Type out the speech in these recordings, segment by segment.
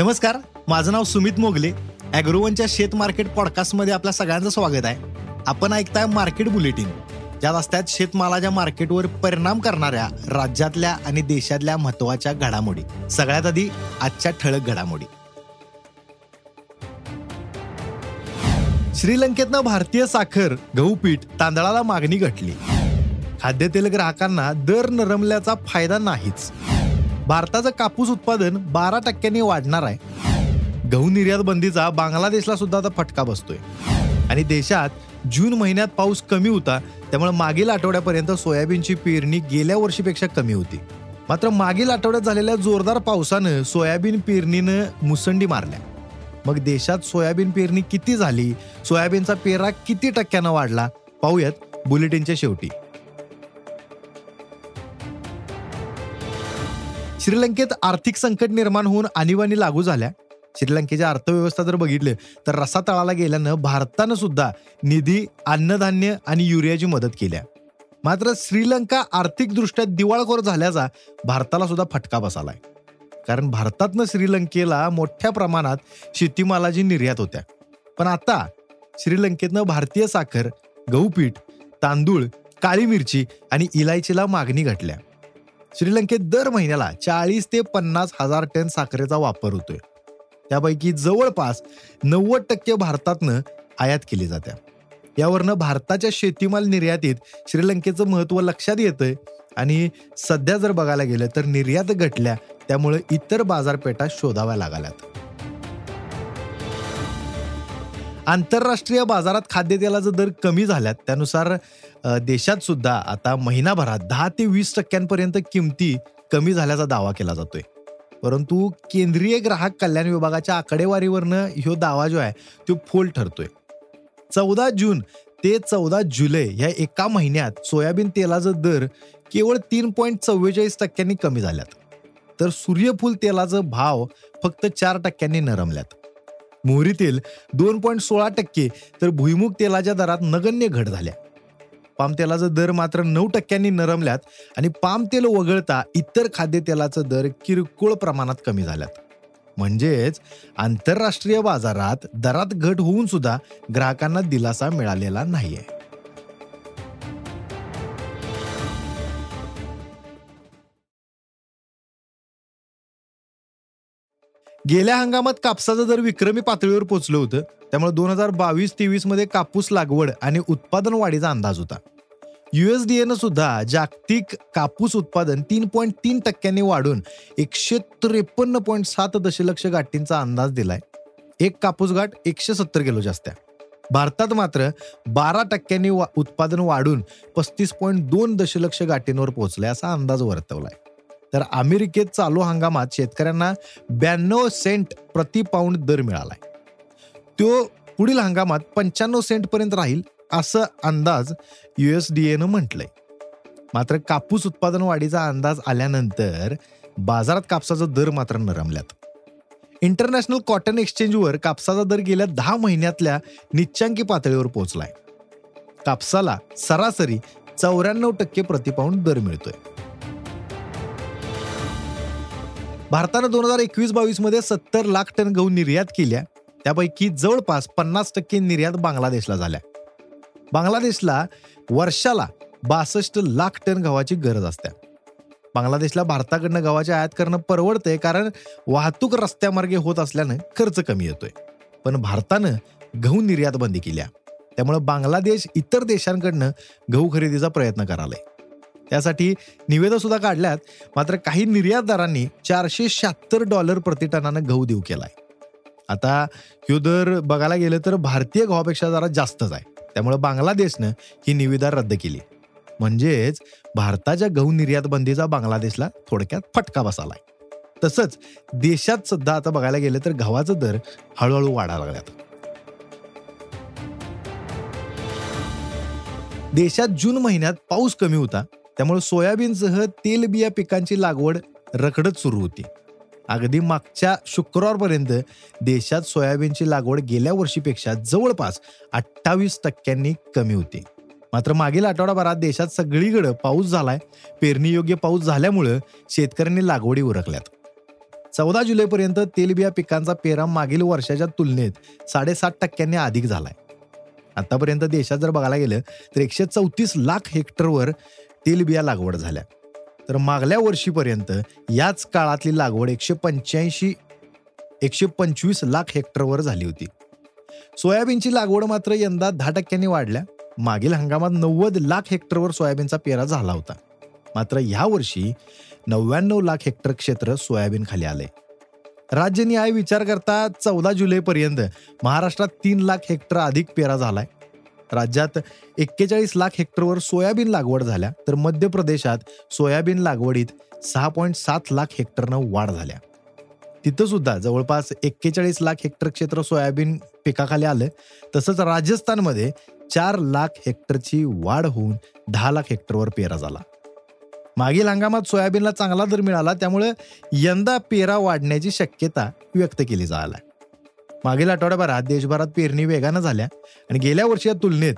नमस्कार माझं नाव सुमित मोगले. अॅग्रोवनच्या शेत मार्केट पॉडकास्टमध्ये आपल्या सगळ्यांचं स्वागत आहे. आपण ऐकताय मार्केट बुलेटिन. ज्यात असतात शेतमालाच्या मार्केटवर परिणाम करणाऱ्या राज्यातल्या आणि देशातल्या महत्त्वाच्या घडामोडी. सगळ्यात आधी आजच्या ठळक घडामोडी. श्रीलंकेतनं भारतीय साखर गहू पीठ तांदळाला मागणी घटली. खाद्यतेल ग्राहकांना दर नरमल्याचा फायदा नाहीच. भारताचं कापूस उत्पादन बारा टक्क्यांनी वाढणार आहे. गहू निर्यात बंदीचा बांगलादेशला सुद्धा आता फटका बसतोय. आणि देशात जून महिन्यात पाऊस कमी होता त्यामुळे मागील आठवड्यापर्यंत सोयाबीनची पेरणी गेल्या वर्षीपेक्षा कमी होती. मात्र मागील आठवड्यात झालेल्या जोरदार पावसानं सोयाबीन पेरणीनं मुसंडी मारल्या. मग देशात सोयाबीन पेरणी किती झाली? सोयाबीनचा पेरा किती टक्क्यानं वाढला? पाहूयात बुलेटिनच्या शेवटी. श्रीलंकेत आर्थिक संकट निर्माण होऊन आणीबाणी लागू झाल्या. श्रीलंकेच्या अर्थव्यवस्था जर बघितलं तर रसा तळाला गेल्यानं भारतानं सुद्धा निधी अन्नधान्य आणि युरियाची मदत केल्या. मात्र श्रीलंका आर्थिकदृष्ट्या दिवाळखोर झाल्याचा भारताला सुद्धा फटका बसालाय. कारण भारतातनं श्रीलंकेला मोठ्या प्रमाणात शेतीमालाची निर्यात होत्या. पण आता श्रीलंकेतनं भारतीय साखर गहूपीठ तांदूळ काळी मिरची आणि इलायचीला मागणी घटल्या. श्रीलंकेत दर महिन्याला चाळीस ते पन्नास हजार टन साखरेचा वापर होतोय. त्यापैकी जवळपास नव्वद टक्के भारतातनं आयात केली जाते यावरनं भारताच्या शेतीमाल निर्यातीत श्रीलंकेचं महत्त्व लक्षात येतंय आणि सध्या जर बघायला गेलं तर निर्यात घटल्या त्यामुळे इतर बाजारपेठा शोधाव्या लागल्यात. आंतरराष्ट्रीय बाजारात खाद्यतेलाचे दर कमी झाल्यात. त्यानुसार देशात सुद्धा आता महिनाभरात दहा ते वीस टक्क्यांपर्यंत किमती कमी झाल्याचा दावा केला जातोय. परंतु केंद्रीय ग्राहक कल्याण विभागाच्या आकडेवारीवरनं ह्यो दावा जो आहे तो फोल ठरतोय. चौदा जून ते चौदा जुलै या एका महिन्यात सोयाबीन तेलाचा दर केवळ तीन पॉईंट चव्वेचाळीस टक्क्यांनी कमी झाल्यात. तर सूर्यफूल तेलाचा भाव फक्त चार टक्क्यांनी नरमल्यात. मोहरी तेल दोन पॉईंट सोळा टक्के तर भुईमुग तेलाच्या दरात नगण्य घट झाल्या. पाम तेलाचा दर मात्र नऊ टक्क्यांनी नरमल्यात आणि पाम तेल वगळता इतर खाद्यतेलाचा दर किरकोळ प्रमाणात कमी झाल्यात. म्हणजेच आंतरराष्ट्रीय बाजारात दरात घट होऊन सुद्धा ग्राहकांना दिलासा मिळालेला नाहीये. गेल्या हंगामात कापसाचा दर विक्रमी पातळीवर पोहोचलं होतं. त्यामुळे दोन हजार बावीस तेवीसमध्ये कापूस लागवड आणि उत्पादन वाढीचा अंदाज होता. युएसडीएनं सुद्धा जागतिक कापूस उत्पादन तीन पॉईंट तीन टक्क्यांनी वाढून एकशे त्रेपन्न पॉईंट सात दशलक्ष गाठींचा अंदाज दिलाय. एक कापूस गाठ एकशे सत्तर किलो जास्त्या. भारतात मात्र बारा टक्क्यांनी वा उत्पादन वाढून पस्तीस पॉईंट दोन दशलक्ष गाठींवर पोहोचलंय असा अंदाज वर्तवलाय. तर अमेरिकेत चालू हंगामात शेतकऱ्यांना ब्याण्णव सेंट प्रति पाऊंड दर मिळालाय. तो पुढील हंगामात पंच्याण्णव सेंट पर्यंत राहील असं अंदाज युएसडीएनं म्हटलंय. मात्र कापूस उत्पादन वाढीचा अंदाज आल्यानंतर बाजारात कापसाचा दर मात्र नरमल्यात. इंटरनॅशनल कॉटन एक्सचेंजवर कापसाचा दर गेल्या दहा महिन्यातल्या निच्चांकी पातळीवर पोहोचलाय. कापसाला सरासरी चौऱ्याण्णव टक्के प्रतिपाऊंड दर मिळतोय. भारतानं दोन हजार एकवीस बावीसमध्ये सत्तर लाख टन गहू निर्यात केल्या त्यापैकी जवळपास पन्नास टक्के निर्यात बांगलादेशला झाल्या. बांगलादेशला वर्षाला बासष्ट लाख टन गव्हाची गरज असते. बांगलादेशला भारताकडनं गव्हाची आयात करणं परवडतंय कारण वाहतूक रस्त्यामार्गे होत असल्यानं खर्च कमी येतोय. पण भारतानं गहू निर्यात बंदी केल्या त्यामुळे बांगलादेश इतर देशांकडनं गहू खरेदीचा प्रयत्न करालाय त्यासाठी निवेदन सुद्धा काढल्यात. मात्र काही निर्यातदारांनी चारशे शहात्तर डॉलर प्रति टनानं गहू देऊ केलाय. आता ह्यो दर बघायला गेलं तर भारतीय गव्हापेक्षा जरा जास्तच आहे. त्यामुळे बांगलादेशनं ही निविदा रद्द केली. म्हणजेच भारताच्या गहू निर्यात बंदीचा बांगलादेशला थोडक्यात फटका बसालाय. तसंच देशात सुद्धा आता बघायला गेलं तर गव्हाचा दर हळूहळू वाढायला लागल्यात देशात जून महिन्यात पाऊस कमी होता. त्यामुळे सोयाबीनसह तेलबिया पिकांची लागवड रखडत सुरू होती. अगदी मागच्या शुक्रवारपर्यंत देशात सोयाबीनची लागवड गेल्या वर्षीपेक्षा जवळपास अठ्ठावीस टक्क्यांनी कमी होती. मात्र मागील आठवडाभरात देशात सगळीकडे पाऊस झालाय. पेरणीयोग्य पाऊस झाल्यामुळं शेतकऱ्यांनी लागवडी उरकल्यात. चौदा जुलैपर्यंत तेलबिया पिकांचा पेरा मागील वर्षाच्या तुलनेत साडेसात टक्क्यांनी अधिक झालाय. आतापर्यंत देशात जर बघायला गेलं तर एकशे चौतीस लाख हेक्टरवर तेलबिया लागवड झाल्या. तर मागल्या वर्षीपर्यंत याच काळातली लागवड एकशे पंच्याऐंशी एकशे पंचवीस लाख हेक्टरवर झाली होती. सोयाबीनची लागवड मात्र यंदा दहा टक्क्यांनी वाढल्या. मागील हंगामात नव्वद लाख हेक्टरवर सोयाबीनचा पेरा झाला होता. मात्र ह्या वर्षी नव्याण्णव लाख हेक्टर क्षेत्र सोयाबीन खाली आले राज्य न्याय विचार करता चौदा जुलैपर्यंत महाराष्ट्रात तीन लाख हेक्टर अधिक पेरा झालाय. राज्यात एक्केचाळीस लाख हेक्टरवर सोयाबीन लागवड झाल्या तर मध्य प्रदेशात सोयाबीन लागवडीत सहा पॉईंट सात लाख हेक्टरनं वाढ झाल्या. तिथं सुद्धा जवळपास एक्केचाळीस लाख हेक्टर क्षेत्र सोयाबीन पिकाखाली आलं तसंच राजस्थानमध्ये चार लाख हेक्टरची वाढ होऊन दहा लाख हेक्टरवर पेरा झाला. मागील हंगामात सोयाबीनला चांगला दर मिळाला त्यामुळे यंदा पेरा वाढण्याची शक्यता व्यक्त केली जायला मागील आठवड्याभरात देशभरात पेरणी वेगानं झाल्या. आणि गेल्या वर्षीच्या तुलनेत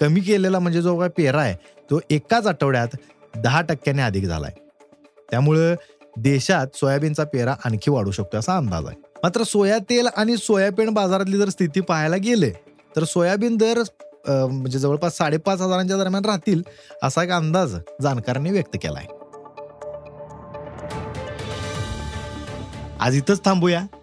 कमी केलेला म्हणजे जो काय पेरा आहे तो एकाच आठवड्यात दहा टक्क्याने अधिक झालाय. त्यामुळं देशात सोयाबीनचा पेरा आणखी वाढू शकतो असा अंदाज आहे. मात्र सोया तेल आणि सोयाबीन बाजारातली जर स्थिती पाहायला गेले तर सोयाबीन दर म्हणजे जवळपास साडेपाच हजारांच्या दरम्यान राहतील असा एक अंदाज जाणकारांनी व्यक्त केला आहे आज इथंच थांबूया.